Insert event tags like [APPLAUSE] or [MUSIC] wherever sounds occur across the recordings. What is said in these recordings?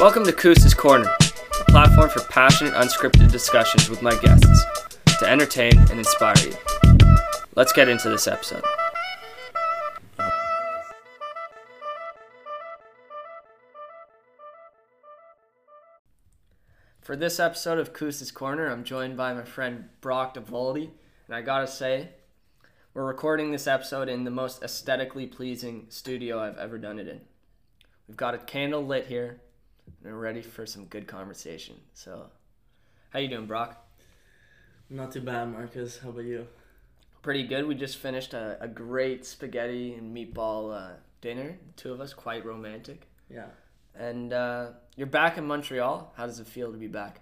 Welcome to Koos's Corner, a platform for passionate, unscripted discussions with my guests to entertain and inspire you. Let's get into this episode. For this episode of Koos's Corner, I'm joined by my friend Brock DeVoldy, and I gotta say, we're recording this episode in the most aesthetically pleasing studio I've ever done it in. We've got a candle lit here, and ready for some good conversation. So, how you doing, Brock? Not too bad, Marcus. How about you? Pretty good. We just finished a, a great spaghetti and meatball uh, dinner. The two of us, quite romantic. Yeah. And uh, you're back in Montreal. How does it feel to be back?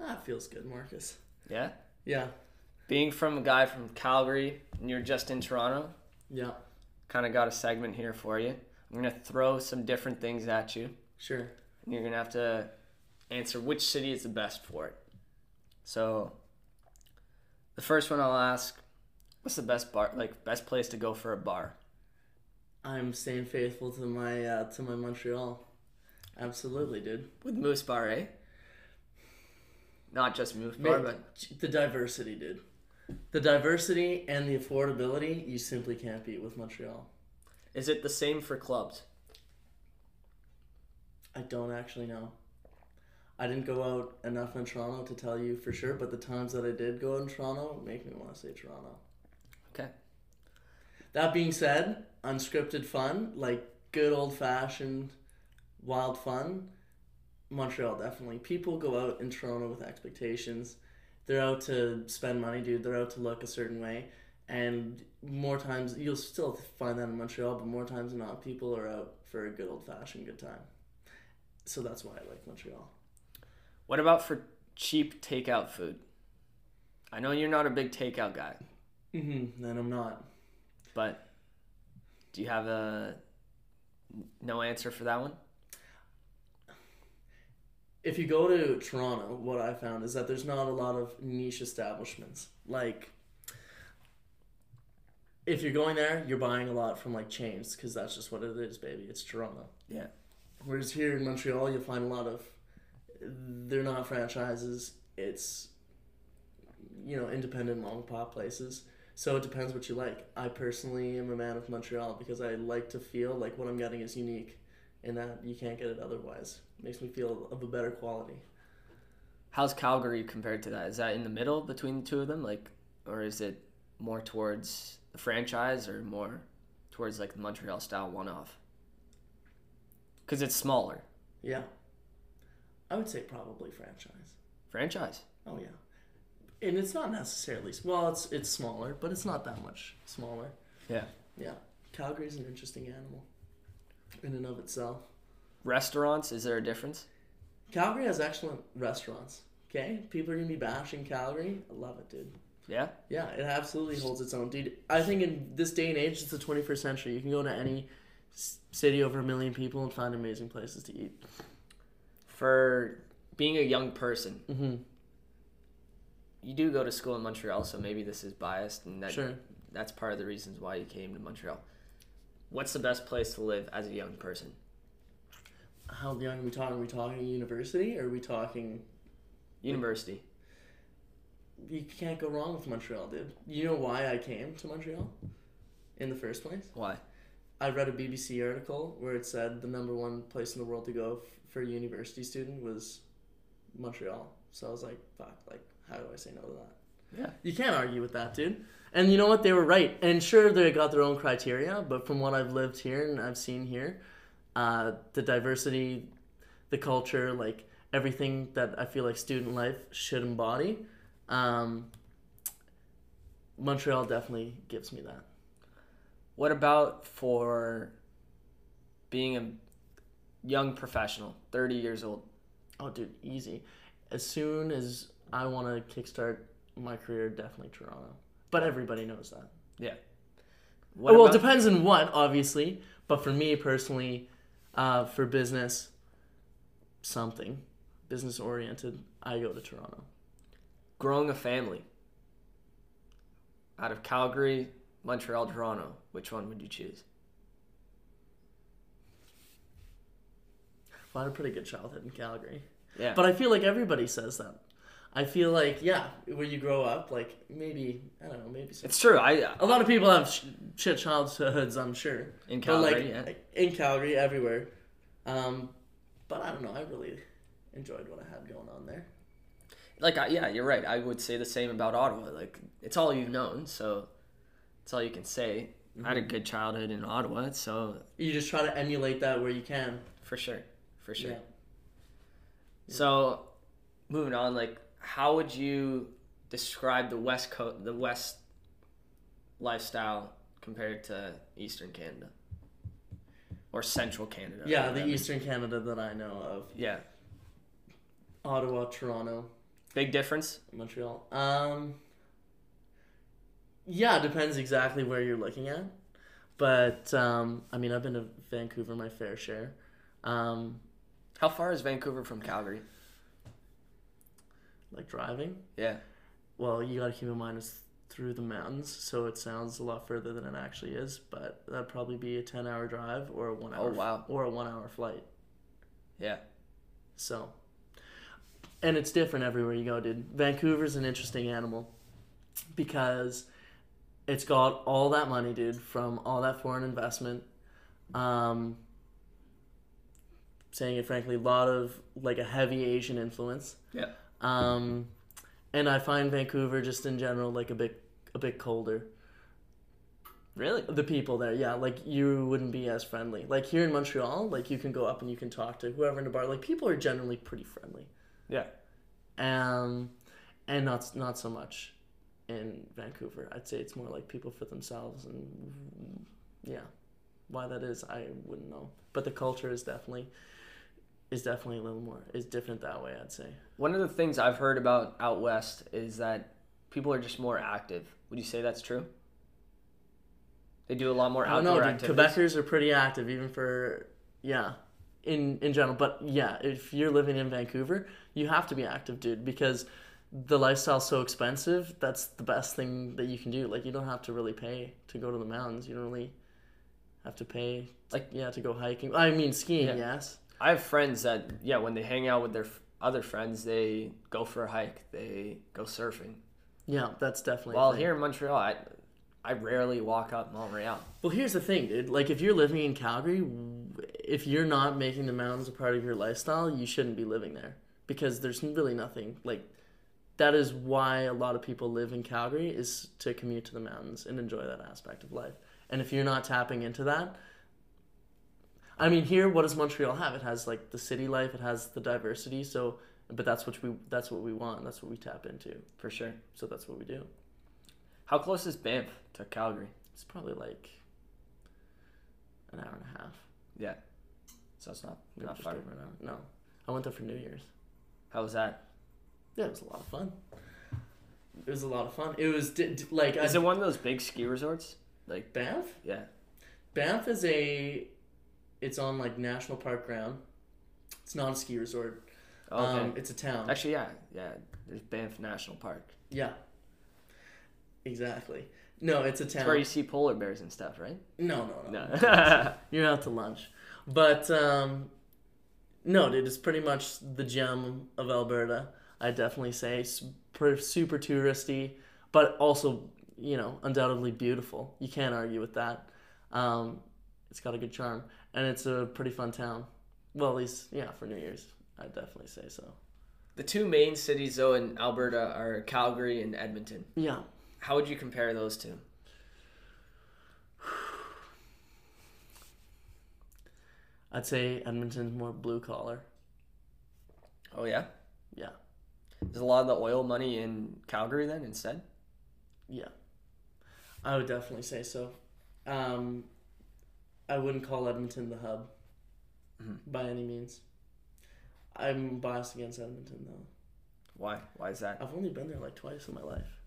Ah, it feels good, Marcus. Yeah. Yeah. Being from a guy from Calgary and you're just in Toronto, Yeah. kind of got a segment here for you. I'm gonna throw some different things at you, Sure. And you're gonna have to answer which city is the best for it. So, the first one I'll ask: What's the best bar, like best place to go for a bar? I'm staying faithful to my uh, to my Montreal. Absolutely, dude. With Moose Bar, eh? Not just Moose Bar, but the diversity, dude. The diversity and the affordability you simply can't beat with Montreal. is it the same for clubs? I don't actually know. I didn't go out enough in Toronto to tell you for sure, but the times that I did go in Toronto make me want to say Toronto. Okay. That being said, unscripted fun, like good old fashioned wild fun, Montreal definitely. People go out in Toronto with expectations. They're out to spend money, dude. They're out to look a certain way. And more times, you'll still find that in Montreal, but more times than not, people are out for a good old fashioned good time. So that's why I like Montreal. What about for cheap takeout food? I know you're not a big takeout guy, Mm-hmm. And I'm not. but do you have a no answer for that one? if you go to Toronto, what I found is that there's not a lot of niche establishments. Like, if you're going there, you're buying a lot from like chains because that's just what it is, baby. It's Toronto. Yeah. Whereas here in Montreal, you'll find a lot of they're not franchises. It's you know independent long pop places. So it depends what you like. I personally am a man of Montreal because I like to feel like what I'm getting is unique, and that you can't get it otherwise. Makes me feel of a better quality. How's Calgary compared to that? Is that in the middle between the two of them, like, or is it more towards the franchise or more towards like the Montreal style one-off? Because it's smaller Yeah. I would say probably franchise. franchise. Oh yeah. And it's not necessarily well, it's it's smaller, but it's not that much smaller. Yeah. Yeah. Calgary's an interesting animal in and of itself. Restaurants, is there a difference? Calgary has excellent restaurants. Okay? People are gonna be bashing Calgary. I love it, dude. Yeah. Yeah, it absolutely holds its own, dude. I think in this day and age, it's the 21st century. You can go to any city over a million people and find amazing places to eat. For being a young person, Mm-hmm. you do go to school in Montreal, so maybe this is biased, and that Sure. that's part of the reasons why you came to Montreal. What's the best place to live as a young person? How young are we talking? Are we talking university or are we talking University. you can't go wrong with Montreal, dude. You know why I came to Montreal in the first place? Why? I read a BBC article where it said the number one place in the world to go f- for a university student was Montreal. So I was like, fuck, like, how do I say no to that? Yeah. You can't argue with that, dude. And you know what? They were right. And sure, they got their own criteria, but from what I've lived here and I've seen here, uh, the diversity, the culture, like everything that I feel like student life should embody, um, Montreal definitely gives me that. What about for being a young professional, 30 years old? Oh, dude, easy. As soon as I want to kickstart my career, definitely Toronto. But everybody knows that. Yeah. What well, about- it depends on what, obviously. But for me personally, uh, for business, something business oriented, I go to Toronto. growing a family out of Calgary, Montreal, Toronto, which one would you choose? I had a pretty good childhood in Calgary. Yeah. But I feel like everybody says that. I feel like yeah, when you grow up, like maybe I don't know, maybe some, it's true. I a lot of people have sh- shit childhoods, I'm sure. in Calgary, like yeah. in Calgary, everywhere. Um, but I don't know. I really enjoyed what I had going on there. like I, yeah, you're right. I would say the same about Ottawa. Like it's all you've known, so it's all you can say. I had a good childhood in Ottawa, so You just try to emulate that where you can. for sure, for sure. Yeah. So, moving on, like, how would you describe the West Coast, the West lifestyle compared to Eastern Canada or Central Canada? Yeah, the. Eastern Canada that I know of, Yeah, Ottawa, Toronto, big difference. Montreal. Um, yeah, it depends exactly where you're looking at. But um, I mean, I've been to Vancouver my fair share. Um, How far is Vancouver from Calgary? like driving. Yeah. Well, you got to keep in mind it's through the mountains, so it sounds a lot further than it actually is. But that'd probably be a ten-hour drive or a one-hour. Oh, wow. Or a one-hour flight. Yeah. So, and it's different everywhere you go, dude. Vancouver's an interesting animal because it's got all that money, dude, from all that foreign investment. Um, saying it frankly, a lot of like a heavy Asian influence. Yeah. Um, and I find Vancouver just in general like a bit a bit colder. Really? The people there, yeah, like you wouldn't be as friendly. Like here in Montreal, like you can go up and you can talk to whoever in a bar. Like people are generally pretty friendly. Yeah. Um, and not not so much in Vancouver. I'd say it's more like people for themselves, and yeah, why that is, I wouldn't know. But the culture is definitely is definitely a little more is different that way. I'd say. One of the things I've heard about out west is that people are just more active. Would you say that's true? They do a lot more I don't outdoor know, dude. activities. Quebecers are pretty active, even for yeah, in in general. But yeah, if you're living in Vancouver, you have to be active, dude, because the lifestyle's so expensive. That's the best thing that you can do. Like you don't have to really pay to go to the mountains. You don't really have to pay, like yeah, to go hiking. I mean skiing, Yeah. yes. I have friends that yeah, when they hang out with their f- other friends, they go for a hike, they go surfing. Yeah, that's definitely. While here in Montreal, I I rarely walk up Mount Royal. Well, here's the thing, dude. Like, if you're living in Calgary, if you're not making the mountains a part of your lifestyle, you shouldn't be living there because there's really nothing like. That is why a lot of people live in Calgary is to commute to the mountains and enjoy that aspect of life. And if you're not tapping into that, I mean, here, what does Montreal have? It has like the city life, it has the diversity. So, but that's what we that's what we want. That's what we tap into. For sure. So that's what we do. How close is Banff to Calgary? It's probably like an hour and a half. Yeah. So it's not not far. hour. No, I went there for New Year's. How was that? Yeah, it was a lot of fun. It was a lot of fun. It was di- di- like Is I, it one of those big ski resorts? Like Banff. yeah. Banff is a, it's on like national park ground. It's not a ski resort. Oh, Okay. Um, it's a town. Actually, yeah, yeah. There's Banff National Park. yeah. Exactly. No, it's a It's town. where you see polar bears and stuff, right? No, no, no. No. [LAUGHS] You're out to lunch. But um, no, dude, it's pretty much the gem of Alberta. I definitely say S- per- super touristy, but also you know undoubtedly beautiful. You can't argue with that. Um, it's got a good charm, and it's a pretty fun town. Well, at least yeah, for New Year's, I definitely say so. the two main cities though in Alberta are Calgary and Edmonton. Yeah, How would you compare those two? I'd say Edmonton's more blue collar. Oh yeah. Yeah, There's a lot of the oil money in Calgary then instead. yeah, I would definitely say so. Um, I wouldn't call Edmonton the hub Mhm. by any means. I'm biased against Edmonton though. Why? Why is that? I've only been there like twice in my life.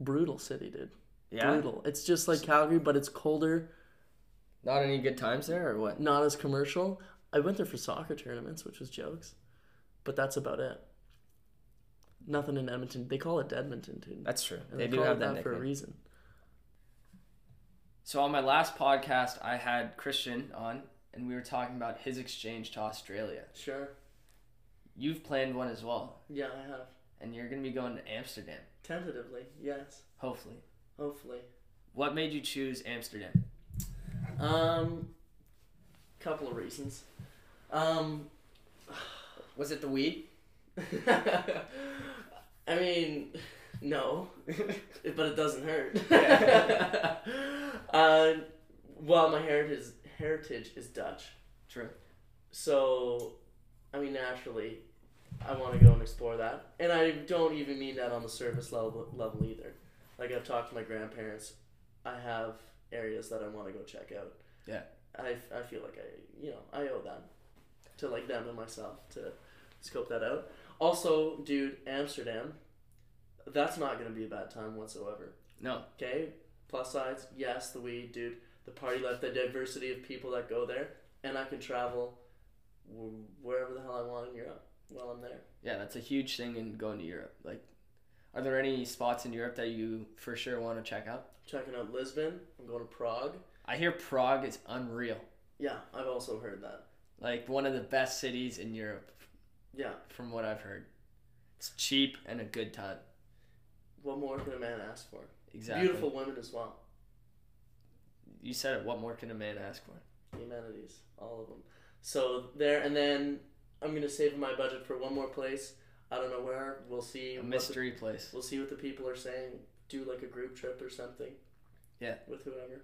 Brutal city, dude. Yeah. Brutal. It's just like Calgary, but it's colder, Not any good times there or what? not as commercial. I went there for soccer tournaments, which was jokes, but that's about it. Nothing in Edmonton. They call it Deadmonton, too. That's true. And They do call have it that for a reason. So on my last podcast, I had Christian on, and we were talking about his exchange to Australia. Sure. You've planned one as well, Yeah, I have. and you're gonna be going to Amsterdam, Tentatively, yes. hopefully. Hopefully. What made you choose Amsterdam? Um, couple of reasons. Um, Was it the weed? [LAUGHS] I mean, no, [LAUGHS] but it doesn't hurt. [LAUGHS] uh, well, my heritage heritage is Dutch, True. so I mean naturally, I want to go and explore that, and I don't even mean that on the surface level level either. Like I've talked to my grandparents, I have areas that I want to go check out. Yeah. I, I feel like I you know I owe them to like them and myself to scope that out. Also, dude, Amsterdam, that's not gonna be a bad time whatsoever. No. Okay, plus sides, yes, the weed, dude, the party life, the diversity of people that go there, and I can travel wherever the hell I want in Europe while I'm there. Yeah, that's a huge thing in going to Europe. Like, are there any spots in Europe that you for sure want to check out? Checking out Lisbon, I'm going to Prague. I hear Prague is unreal. Yeah, I've also heard that. Like one of the best cities in Europe, Yeah, from what I've heard. It's cheap and a good time. what more can a man ask for? Exactly. Beautiful women as well. You said it. What more can a man ask for? Humanities, all of them. So there, and then I'm gonna save my budget for one more place. I don't know where. We'll see. A what the- mystery place. we'll see what the people are saying. Do like a group trip or something. Yeah. With whoever.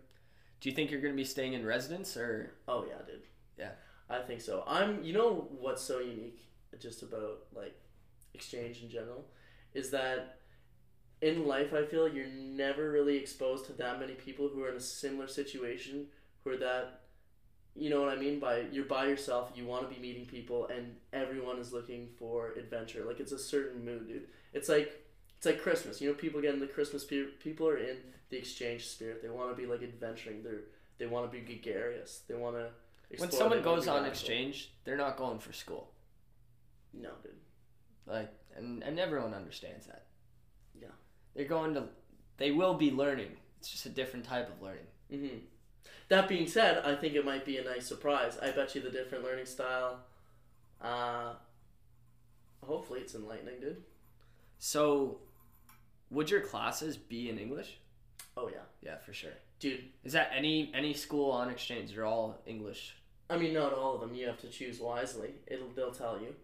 Do you think you're gonna be staying in residence or? Oh yeah, dude. Yeah. I think so. I'm. You know what's so unique just about like exchange in general is that in life I feel you're never really exposed to that many people who are in a similar situation who are that. You know what I mean by you're by yourself. You want to be meeting people, and everyone is looking for adventure. Like it's a certain mood, dude. It's like it's like Christmas. You know, people get in the Christmas spirit. People are in the exchange spirit. They want to be like adventuring. They're they want to be gregarious. They want to. When someone goes on exchange, they're not going for school. No, dude. Like, and and everyone understands that. Yeah. They're going to. They will be learning. It's just a different type of learning. hmm That being said, I think it might be a nice surprise. I bet you the different learning style. Uh, hopefully, it's enlightening, dude. So, would your classes be in English? Oh yeah, Yeah, for sure. dude. Is that any any school on exchange? They're all English. I mean, not all of them. You have to choose wisely. It'll they'll tell you.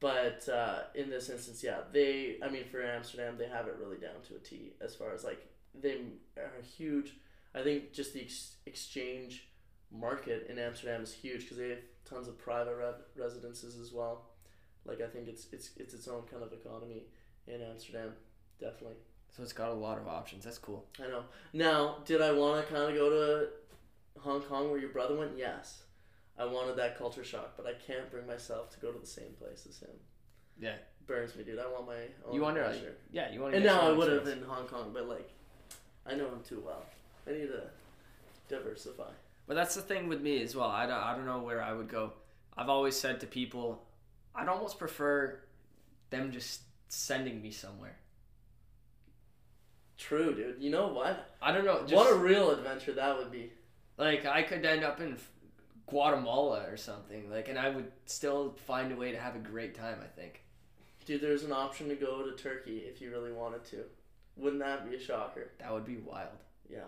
But uh, in this instance, yeah, they. I mean, for Amsterdam, they have it really down to a T as far as like they are huge. I think just the ex- exchange market in Amsterdam is huge because they have tons of private re- residences as well. Like I think it's it's it's its own kind of economy in Amsterdam, definitely. So it's got a lot of options. That's cool. I know. Now, did I want to kind of go to Hong Kong where your brother went? Yes. I wanted that culture shock, but I can't bring myself to go to the same place as him. Yeah. Burns me, dude. I want my own You wonder, adventure. Yeah, you want to. And now I would have in Hong Kong, but like, I know him too well. I need to diversify. But that's the thing with me as well. I don't, I don't know where I would go. I've always said to people, I'd almost prefer them just sending me somewhere. True, dude. You know what? I don't know. Just, what a real adventure that would be. like I could end up in Guatemala or something. Like, and I would still find a way to have a great time. I think. Dude, there's an option to go to Turkey if you really wanted to. Wouldn't that be a shocker? That would be wild. Yeah.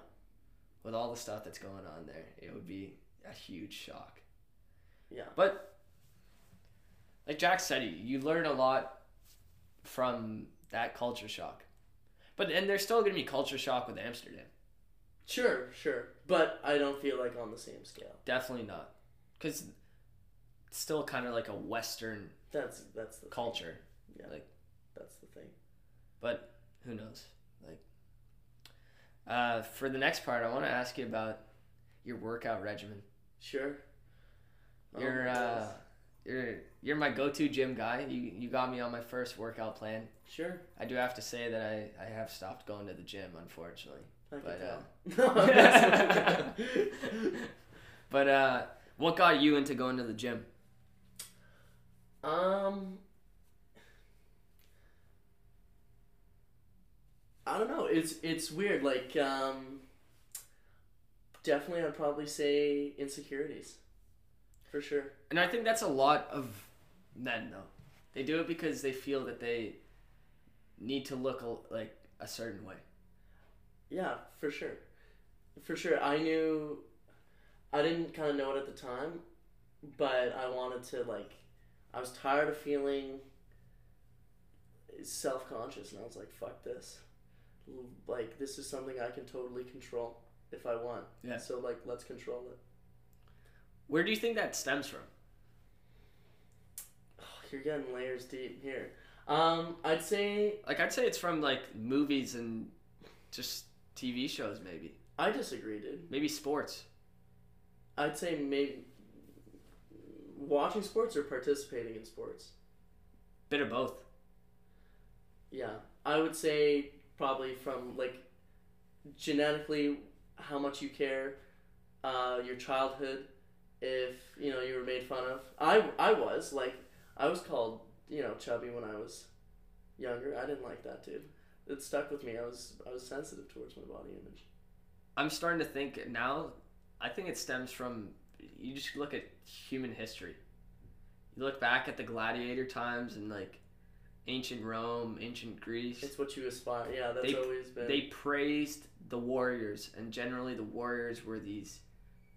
With all the stuff that's going on there, it would be a huge shock. Yeah. But like Jack said, you, you learn a lot from that culture shock. But and there's still gonna be culture shock with Amsterdam. Sure, sure. But I don't feel like on the same scale. Definitely not, because it's still kind of like a Western That's that's the culture. Yeah. Like, that's the thing. but who knows? Like, uh, for the next part, I want to ask you about your workout regimen. Sure. Oh You're my uh, you're you're my go-to gym guy. You you got me on my first workout plan. Sure. I do have to say that I, I have stopped going to the gym, unfortunately. I can But, tell. [LAUGHS] No, I'm messing with you. But uh, what got you into going to the gym? um. I don't know. It's it's weird. Like um. Definitely, I'd probably say insecurities. For sure. And I think that's a lot of men though. They do it because they feel that they need to look like a certain way. Yeah, for sure. For sure. I knew I didn't kind of know it at the time, but I wanted to like I was tired of feeling self-conscious and I was like fuck this. Like this is something I can totally control if I want. Yeah. So like let's control it. Where do you think that stems from? Oh, you're getting layers deep here. Um, I'd say Like I'd say it's from like movies and just TV shows maybe. I disagree, dude. Maybe sports. I'd say maybe watching sports or participating in sports. Bit of both. Yeah, I would say probably from like genetically how much you care, uh, your childhood, if you know you were made fun of. I I was like I was called you know chubby when I was younger. I didn't like that, dude. It stuck with me. I was I was sensitive towards my body image. I'm starting to think now. I think it stems from you just look at human history. You look back at the gladiator times and like ancient Rome, ancient Greece. It's what you aspire. Yeah, that's They- always been. They praised the warriors, and generally the warriors were these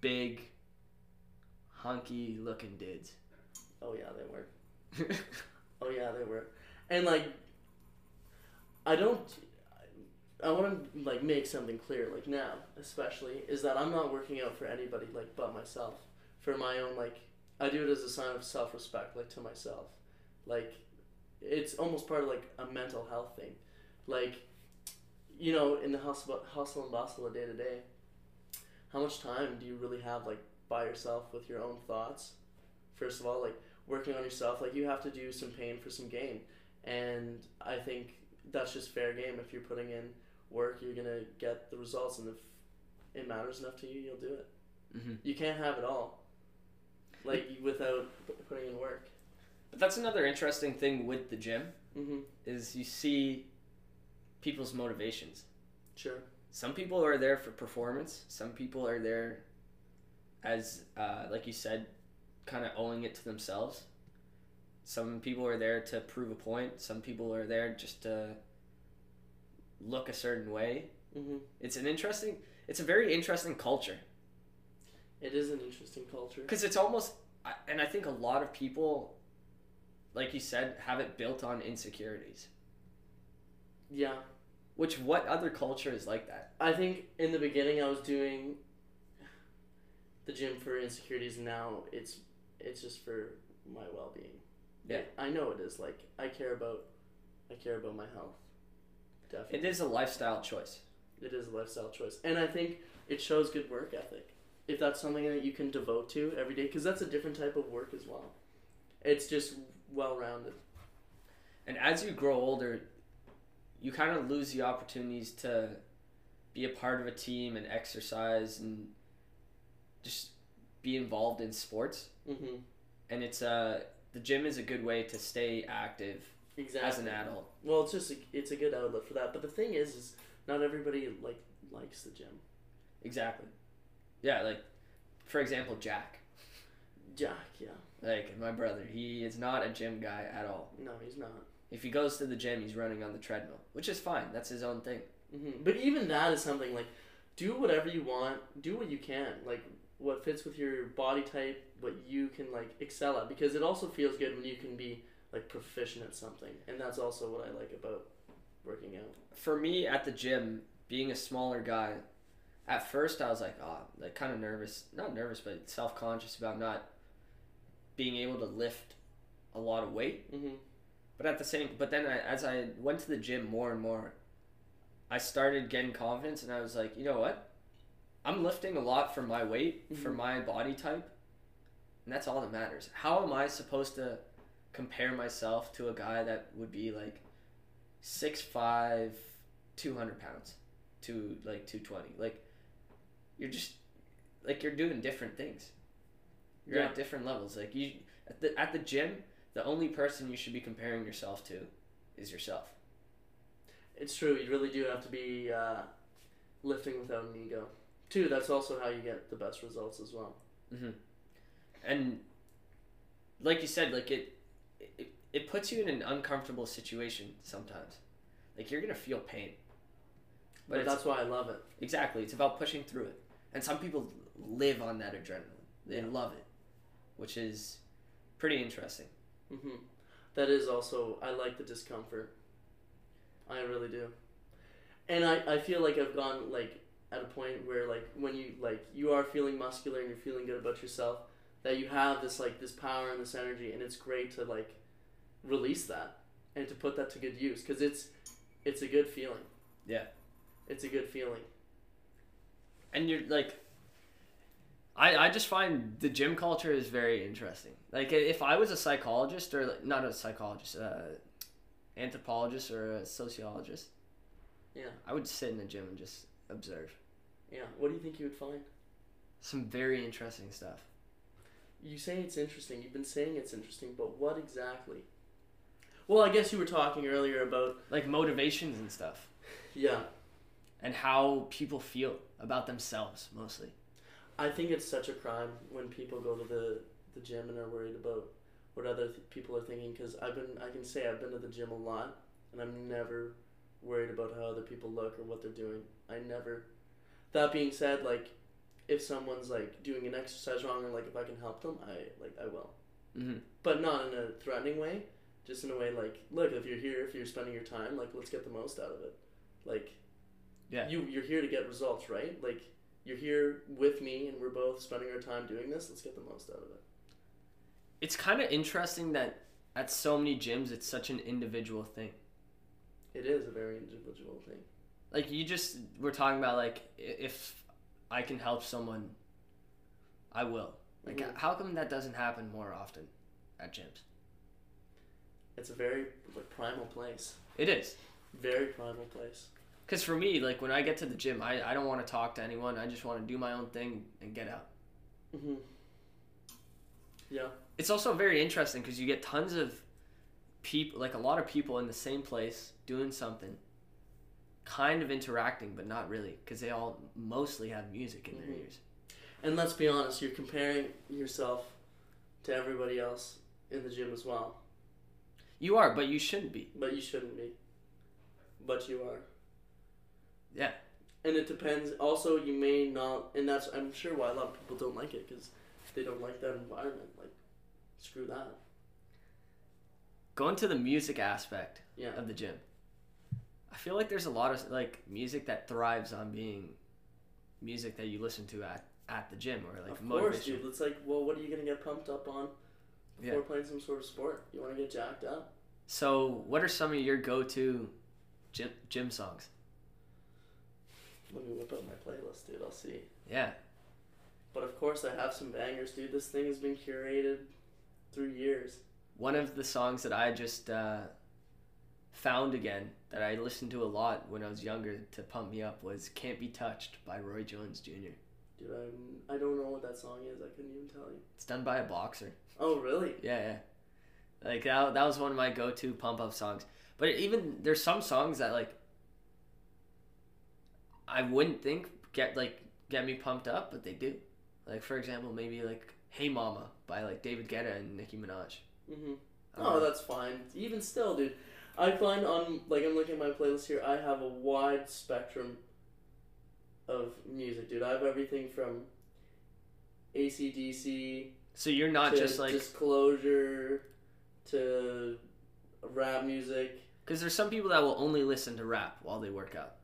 big, hunky looking dudes. oh yeah, they were. [LAUGHS] Oh yeah, they were, and like, I don't. I want to like make something clear, like now, especially, is that I'm not working out for anybody like but myself. For my own like, I do it as a sign of self respect, like to myself. Like, it's almost part of like a mental health thing, like, you know, in the hustle, hustle and bustle of day to day. How much time do you really have like by yourself with your own thoughts? First of all, like working on yourself, like you have to do some pain for some gain. And I think that's just fair game. If you're putting in work, you're gonna get the results, and if it matters enough to you, you'll do it. hmm You can't have it all, like without putting in work. But that's another interesting thing with the gym Mm-hmm. is you see people's motivations. Sure. Some people are there for performance. Some people are there as, uh, like you said, kind of owing it to themselves. Some people are there to prove a point. Some people are there just to look a certain way. Mm-hmm. It's an interesting. It's a very interesting culture It is an interesting culture. because it's almost, and I think a lot of people, like you said, have it built on insecurities. Yeah. Which what other culture is like that? I think in the beginning I was doing the gym for insecurities. Now it's it's just for my well being. Yeah. I know it is. Like I care about I care about my health. Definitely. It is a lifestyle choice. It is a lifestyle choice, and I think it shows good work ethic. If that's something that you can devote to every day, because that's a different type of work as well. It's just well rounded. And as you grow older, you kind of lose the opportunities to be a part of a team and exercise and just be involved in sports. Mm-hmm. And it's a the gym is a good way to stay active Exactly. as an adult. Well, it's just a, it's a good outlet for that. But the thing is, is not everybody like likes the gym. Exactly. Yeah, like for example, Jack. Jack, yeah, Like my brother, he is not a gym guy at all. no, he's not. If he goes to the gym, he's running on the treadmill, which is fine. That's his own thing. hmm But even that is something like, do whatever you want, do what you can, like what fits with your body type, what you can like excel at, because it also feels good when you can be like proficient at something, and that's also what I like about working out. for me at the gym, being a smaller guy, at first I was like, oh, like kind of nervous, not nervous, but self conscious about not being able to lift a lot of weight. Mm-hmm. But at the same, but then I, as I went to the gym more and more, I started getting confidence, and I was like, you know what, I'm lifting a lot for my weight, for Mhm. my body type, and that's all that matters. How am I supposed to compare myself to a guy that would be like six five, two hundred pounds, to like two twenty? Like, you're just like you're doing different things. You're Yeah. at different levels. Like you at the at the gym, the only person you should be comparing yourself to is yourself. It's true. You really do have to be uh, lifting without an ego. Too. That's also how you get the best results as well. Mm-hmm. And like you said, like it, it, it puts you in an uncomfortable situation sometimes. Like you're gonna feel pain. But, it's- that's why I love it. Exactly. It's about pushing through it. And some people live on that adrenaline. They Yeah. love it, which is pretty interesting. hmm That is also I like the discomfort. I really do, and I, I feel like I've gone like at a point where like when you like you are feeling muscular and you're feeling good about yourself that you have this like this power and this energy and it's great to like release that and to put that to good use because it's it's a good feeling. Yeah. It's a good feeling. And you're like I, I just find the gym culture is very interesting. Like if I was a psychologist or like, not a psychologist, uh, anthropologist or a sociologist, Yeah. I would sit in the gym and just observe Yeah. What do you think you would find? some very interesting stuff. You say it's interesting. You've been saying it's interesting, but what exactly? Well, I guess you were talking earlier about Like motivations and stuff [LAUGHS] yeah. and how people feel about themselves mostly. I think it's such a crime when people go to the, the gym and are worried about what other th- people are thinking. Because I've been, I can say I've been to the gym a lot, and I'm never worried about how other people look or what they're doing. I never. That being said, like, if someone's like doing an exercise wrong, or like if I can help them, I like I will, Mm-hmm. but not in a threatening way. Just in a way like, look, if you're here, if you're spending your time, like, let's get the most out of it. Like, Yeah. you you're here to get results, right? Like you're here with me and we're both spending our time doing this. Let's get the most out of it. It's kind of interesting that at so many gyms it's such an individual thing. It is a very individual thing. Like you just we're talking about like if I can help someone, I will. Like Mhm. how come that doesn't happen more often at gyms? It's a very like, primal place. It is. Very primal place. Cause for me, like when I get to the gym, I, I don't want to talk to anyone. I just want to do my own thing and get out. Mm-hmm. Yeah. It's also very interesting because you get tons of people, like a lot of people in the same place doing something, kind of interacting, but not really, because they all mostly have music in their Mhm. ears. And let's be honest, you're comparing yourself to everybody else in the gym as well. You are, but you shouldn't be. But you shouldn't be. But you are. Yeah. And it depends. Also, you may not, and that's I'm sure why a lot of people don't like it because they don't like that environment. Like, screw that. Going to the music aspect Yeah. of the gym. I feel like there's a lot of like music that thrives on being music that you listen to at, at the gym or like of course, motivation. dude. It's like, well, what are you gonna get pumped up on before Yeah. playing some sort of sport? You want to get jacked up? So, what are some of your go-to gym, gym songs? Let me whip out my playlist, dude. I'll see. Yeah. But of course, I have some bangers, dude. This thing has been curated through years. One of the songs that I just uh, found again that I listened to a lot when I was younger to pump me up was "Can't Be Touched" by Roy Jones Jr. Dude, I'm, I don't know what that song is. I couldn't even tell you. It's done by a boxer. Oh, really? Yeah, yeah. Like that, that was one of my go-to pump-up songs. But even there's some songs that like I wouldn't think get like get me pumped up, but they do. Like for example, maybe like "Hey Mama" by like David Guetta and Nicki Minaj. Mm-hmm. Um, Oh, that's fine. Even still, dude, I find on like I'm looking at my playlist here. I have a wide spectrum of music, dude. I have everything from ACDC so you're not to just like Disclosure to rap music. because there's some people that will only listen to rap while they work out.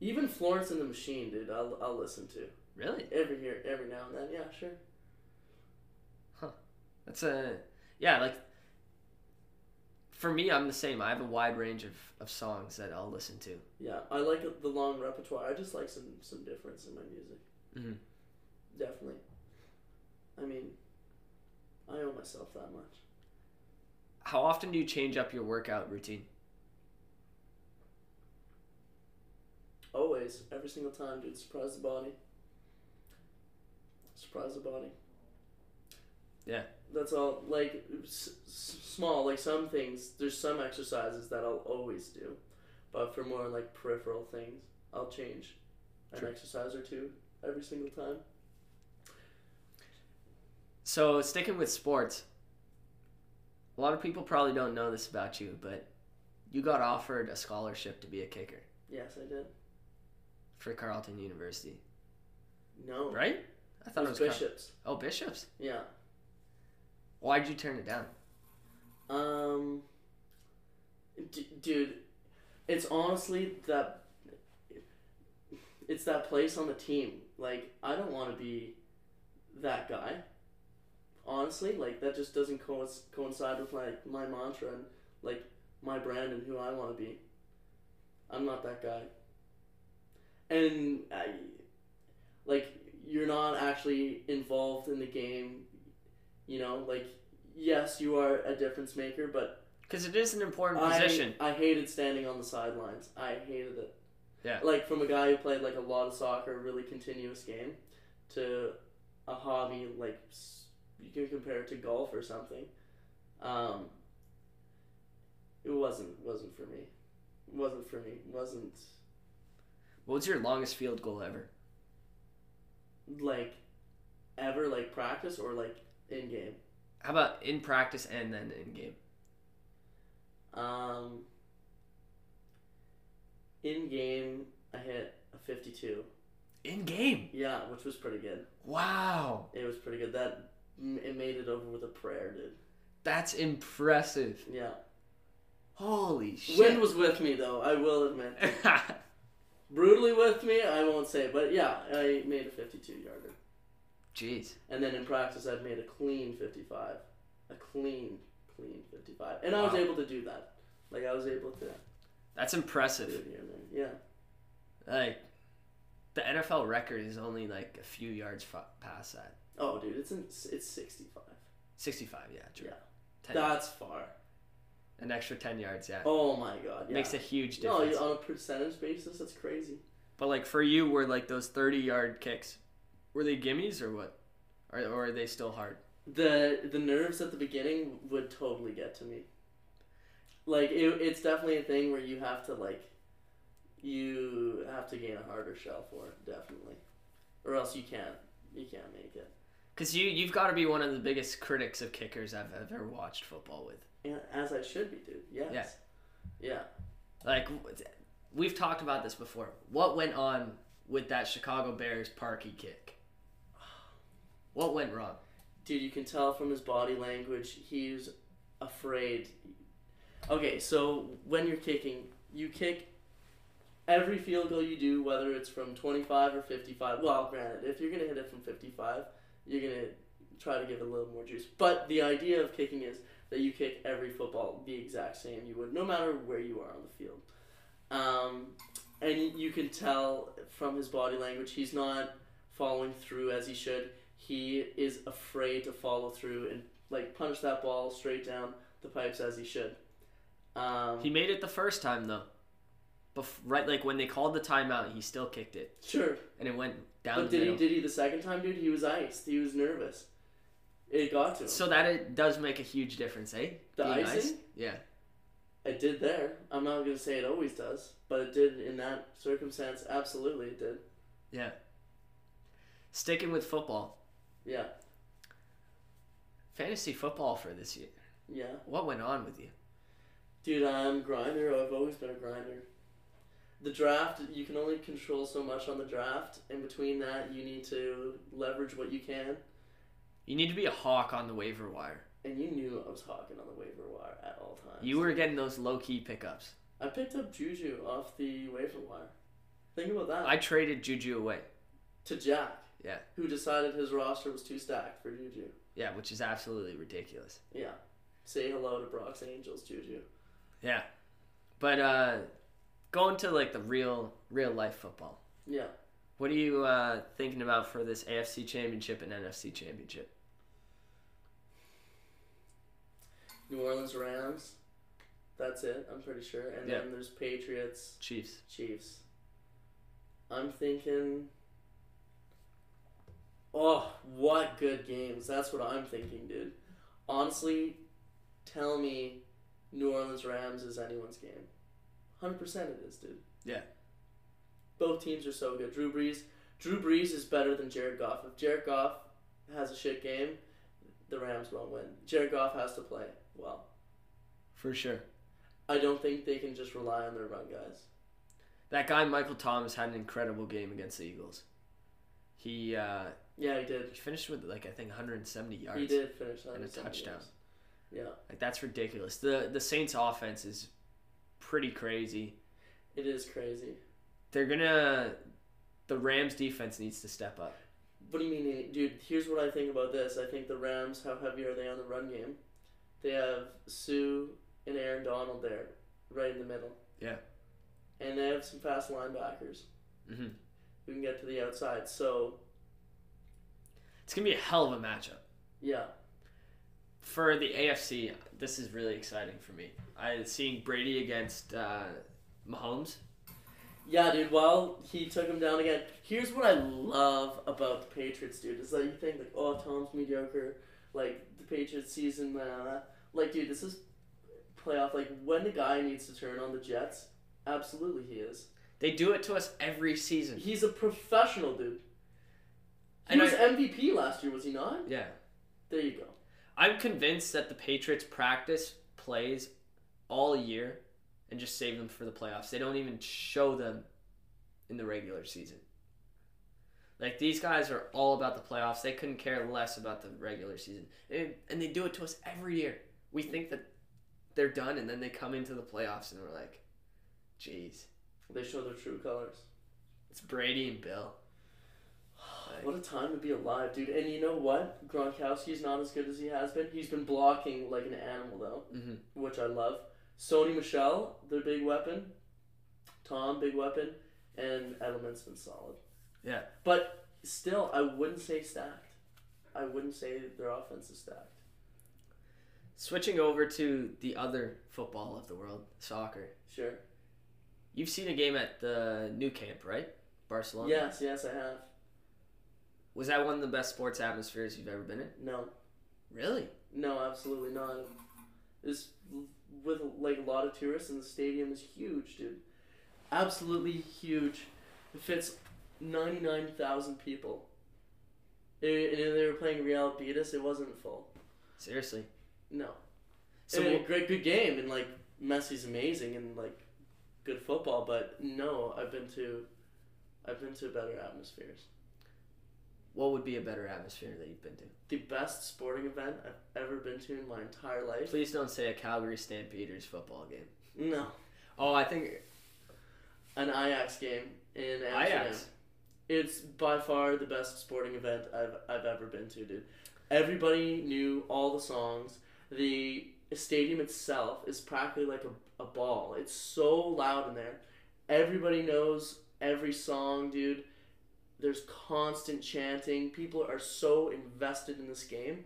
Even Florence and the Machine, dude. I'll I'll listen to Really? every here every now and then. Yeah, sure. Huh. That's a yeah, like for me, I'm the same. I have a wide range of, of songs that I'll listen to. Yeah, I like the long repertoire. I just like some some difference in my music. Mhm. Definitely. I mean, I owe myself that much. How often do you change up your workout routine? Always, every single time, dude. Surprise the body. Surprise the body. Yeah. That's all. Like s- small, like some things. There's some exercises that I'll always do, but for more like peripheral things, I'll change an exercise or two every single time. So sticking with sports, a lot of people probably don't know this about you, but you got offered a scholarship to be a kicker Yes, I did. for Carleton University, No. right? I thought It was Car- Bishops. oh Bishops. Yeah. Why'd you turn it down? Um, d- dude, it's honestly that it's that place on the team. Like, I don't want to be that guy. Honestly, like that just doesn't co- coincide with like my mantra and like my brand and who I want to be. I'm not that guy. And I, like, you're not actually involved in the game. You know, like yes, you are a difference maker, but Because it is an important I, position. I hated standing on the sidelines. I hated it. Yeah. Like from a guy who played like a lot of soccer, a really continuous game, to a hobby like you can compare it to golf or something. Um, it wasn't wasn't for me. It wasn't for me. It wasn't What was your longest field goal ever? like ever like practice or like in game. How about in practice and then in game? Um, in game, I hit a fifty-two. In game. Yeah, which was pretty good. Wow. It was pretty good. That it made it over with a prayer, dude. That's impressive. Yeah. Holy shit. Wind was with me though. I will admit. [LAUGHS] Brutally with me, I won't say, but yeah, I made a fifty-two yarder, Jeez. and then in practice, I've made a clean fifty-five, a clean, clean fifty-five, and I was Wow. able to do that. Like I was able to That's do impressive. it here and there. Yeah. Like, the NFL record is only like a few yards fa- past that. Oh, dude, it's in, it's sixty-five. 65, yeah, true. Yeah. 10, That's far. an extra 10 yards, yeah. Oh my god. Yeah. Makes a huge no, difference. you- on a percentage basis, that's crazy. But like for you, were like those 30 yard kicks, were they gimmies or what? Or, or are they still hard? The the nerves at the beginning would totally get to me. Like it, it's definitely a thing where you have to like, you have to gain a harder shell for it, definitely, or else you can't you can't make it. Because you, you've got to be one of the biggest critics of kickers I've ever watched football with. And as I should be, dude. Yes. Yeah. Like, we've talked about this before. What went on with that Chicago Bears Parkey kick? What went wrong? Dude, you can tell from his body language he's afraid. Okay, so when you're kicking, you kick every field goal you do, whether it's from 25 or 55. Well, granted, if you're going to hit it from 55, you're going to try to give it a little more juice. But the idea of kicking is that you kick every football the exact same you would, no matter where you are on the field. Um, and you can tell from his body language he's not following through as he should. He is afraid to follow through and like punch that ball straight down the pipes as he should. Um, He made it the first time though. Bef- right, like when they called the timeout, he still kicked it, sure, and it went down but the did he did he the second time, dude? He was iced. He was nervous. It got to him. So that it does make a huge difference, eh? The Being icing? iced? Yeah. It did there. I'm not gonna say it always does, but it did in that circumstance. Absolutely, it did. Yeah. Sticking with football, Yeah, fantasy football for this year. yeah, What went on with you? dude. I'm grinder. I've always been a grinder. The draft, you can only control so much on the draft. In between that, you need to leverage what you can. You need to be a hawk on the waiver wire. And you knew I was hawking on the waiver wire at all times. You were getting those low key pickups. I picked up Juju off the waiver wire. Think about that. I traded Juju away. to Jack. Yeah. Who decided his roster was too stacked for Juju. Yeah, which is absolutely ridiculous. Yeah. Say hello to Brock's Angels, Juju. Yeah. But uh going to like the real real life football. Yeah. What are you uh thinking about for this AFC championship and NFC championship? New Orleans Rams. That's it, I'm pretty sure. And Yeah. then there's Patriots, Chiefs. Chiefs. I'm thinking. Oh, what good games. That's what I'm thinking, dude. Honestly, tell me New Orleans Rams is anyone's game. 100% it is, dude. Yeah. Both teams are so good. Drew Brees. Drew Brees is better than Jared Goff. If Jared Goff has a shit game, the Rams won't win. Jared Goff has to play well. For sure. I don't think they can just rely on their run guys. That guy Michael Thomas had an incredible game against the Eagles. He uh, Yeah, he did. he finished with like I think 170 yards. He did finish And a touchdown. yards. Yeah, Like that's ridiculous. The the Saints offense is pretty crazy. it is crazy. They're gonna the Rams defense needs to step up. What do you mean, dude? Here's what I think about this. I think the Rams, how heavy are they on the run game? They have Suh and Aaron Donald there, right in the middle. Yeah. And they have some fast linebackers hmm who can get to the outside. So, It's gonna be a hell of a matchup. yeah. For the AFC, this is really exciting for me. I seeing Brady against uh, Mahomes. Yeah, dude. Well, he took him down again. Here's what I love about the Patriots, dude. Is that you think like, oh, Tom's mediocre. Like the Patriots season, uh, like, dude, this is playoff. Like when the guy needs to turn on the Jets, absolutely he is. They do it to us every season. He's a professional, dude. He And was I- MVP last year, was he not? Yeah. There you go. I'm convinced that the Patriots practice plays all year and just save them for the playoffs. They don't even show them in the regular season. Like these guys are all about the playoffs. They couldn't care less about the regular season. And, and they do it to us every year. We think that they're done and then they come into the playoffs and we're like, "Jeez, They show their true colors. it's Brady and Bill." What a time to be alive, dude. And you know what? Gronkowski's not as good as he has been. He's been blocking like an animal, though, Mhm. which I love. Sony Michel, their big weapon. Tom, big weapon. And Edelman's been solid. Yeah. But still, I wouldn't say stacked. I wouldn't say their offense is stacked. Switching over to the other football of the world, soccer. Sure. You've seen a game at the Nou Camp, right? Barcelona. Yes, yes, I have. Was that one of the best sports atmospheres you've ever been in? No, Really? no, absolutely not. It's with like a lot of tourists, and the stadium is huge, dude. Absolutely huge. It fits ninety nine thousand people. It, and they were playing Real Betis. It wasn't full. Seriously. No. So So a great, good game, and like Messi's amazing, and like good football. But no, I've been to, I've been to better atmospheres. What would be a better atmosphere that you've been to? The best sporting event I've ever been to in my entire life. Please don't say a Calgary Stampeders football game. No, Oh, I think an Ajax game in Amsterdam. Ajax. It's by far the best sporting event I've I've ever been to, dude. Everybody knew all the songs. The stadium itself is practically like a, a ball. It's so loud in there. Everybody knows every song, dude. There's constant chanting. People are so invested in this game.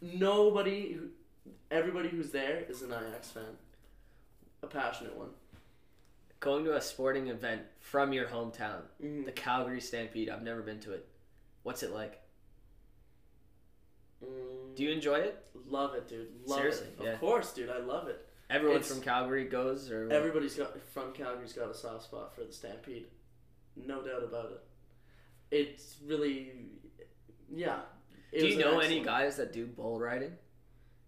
Nobody, everybody who's there is an Ajax fan. A passionate one. Going to a sporting event from your hometown, Mhm. the Calgary Stampede. I've never been to it. What's it like? Mm, Do you enjoy it? love it, dude. Love Seriously, it. yeah. Of course, dude. I love it. Everyone It's- from Calgary goes, or what? Everybody's got from Calgary's got a soft spot for the Stampede, no doubt about it. It's really, yeah. It do you know any guys that do bull riding?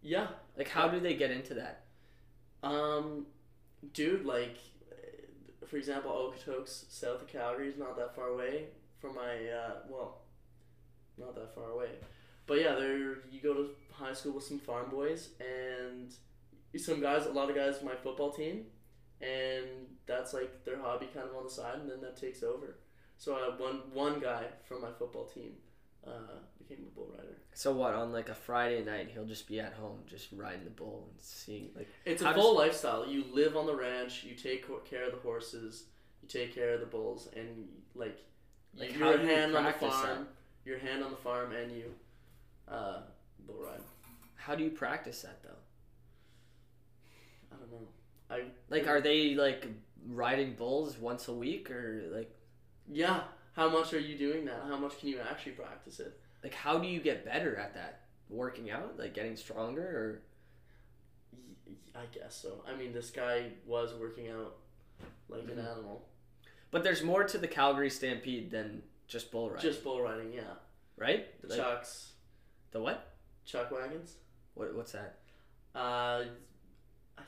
Yeah, Like, how do they get into that? um, dude, like, for example, Okotoks, south of Calgary, is not that far away from my, uh, well, not that far away, but yeah, there you go to high school with some farm boys and some guys, a lot of guys from my football team, and that's like their hobby kind of on the side, and then that takes over. So uh, one one guy from my football team uh, became a bull rider. So what? On like a Friday night, he'll just be at home, just riding the bull and seeing like. It's a full lifestyle. You live on the ranch. You take care of the horses. You take care of the bulls, and like, Like, you're a do you hand on the farm. Your hand on the farm, and you uh, bull ride. How do you practice that though? I don't know. I Like, are they like riding bulls once a week, or like, yeah. How much are you doing that? How much can you actually practice it? like how do you get better at that? Working out, like getting stronger, or I guess so. I mean, this guy was working out like an Mhm. animal. but there's more to the Calgary Stampede than just bull riding, Just bull riding, yeah. right? The Like, chucks, the what? Chuck wagons. What what's that? Uh, I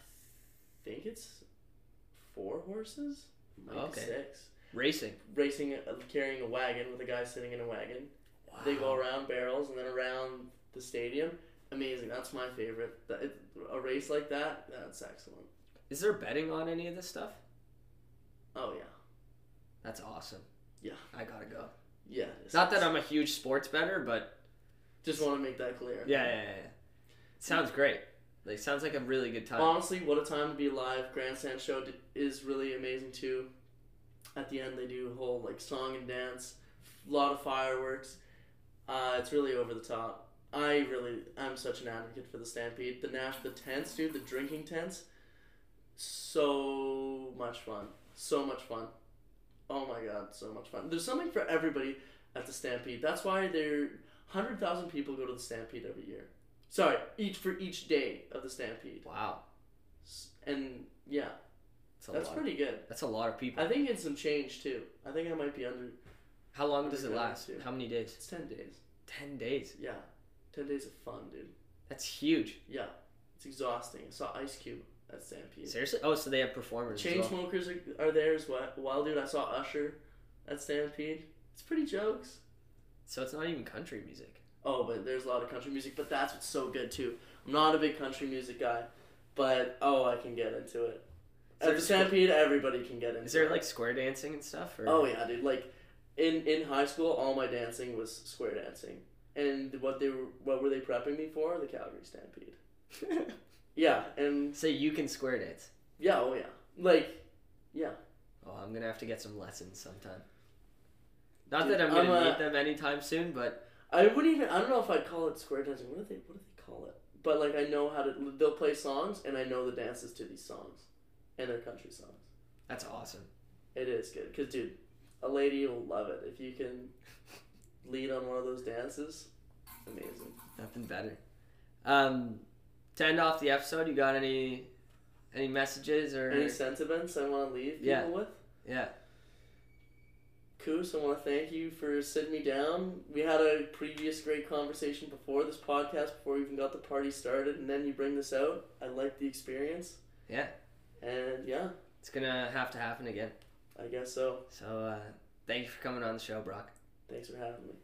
think it's four horses. Might be Okay. six. Racing. Racing, uh, carrying a wagon with a guy sitting in a wagon. They go around barrels and then around the stadium. Amazing. That's my favorite. A race like that, that's excellent. Is there betting on any of this stuff? Oh yeah, That's awesome. Yeah. I gotta go. yeah. Not that I'm a huge sports better, but Just want to make that clear. yeah, yeah, yeah. yeah. Sounds great. Like sounds like a really good time. Honestly, what a time to be alive. Grandstand show is really amazing too. At the end, they do a whole like song and dance, a lot of fireworks. Uh, it's really over the top. I really, I'm such an advocate for the Stampede. The Nash, the tents, dude, the drinking tents, so much fun, so much fun. Oh my god, so much fun. There's something for everybody at the Stampede. That's why there, hundred thousand people go to the Stampede every year. Sorry, each for each day of the Stampede. wow, and yeah, that's a that's lot. pretty good. That's a lot of people. I think it's some change too. I think I might be under. How long does it last? too. How many days? It's ten days. Ten days. Yeah, ten days of fun, dude. That's huge. Yeah, it's exhausting. I saw Ice Cube at Stampede. Seriously? Oh, so they have performers. as well. Chainsmokers are, are there as well. Well, dude, I saw Usher at Stampede. It's pretty jokes. So it's not even country music. Oh, but there's a lot of country music. But that's what's so good too. I'm not a big country music guy, but oh, I can get into it. At the squ- Stampede, everybody can get in. Is there like square dancing and stuff? Or? Oh yeah, dude. Like in in high school, all my dancing was square dancing, and what they were what were they prepping me for? The Calgary Stampede. [LAUGHS] Yeah, and so you can square dance. yeah, oh yeah, like yeah. Oh, I'm gonna have to get some lessons sometime. Not Dude, that I'm gonna I'm, uh, need them anytime soon, but I wouldn't even. I don't know if I'd call it square dancing. What do they What do they call it? But like I know how to. They'll play songs, and I know the dances to these songs, and they're country songs. that's awesome. It is good, cause dude, a lady will love it if you can lead on one of those dances. Amazing. Nothing better. Um, to end off the episode, you got any any messages or Any sentiments I want to leave people Yeah. with? yeah? Koos, I want to thank you for sitting me down. We had a previous great conversation before this podcast, before we even got the party started, and then you bring this out. I like the experience. Yeah. And yeah, It's gonna have to happen again. I guess so. So uh, thank you for coming on the show, Brock. Thanks for having me.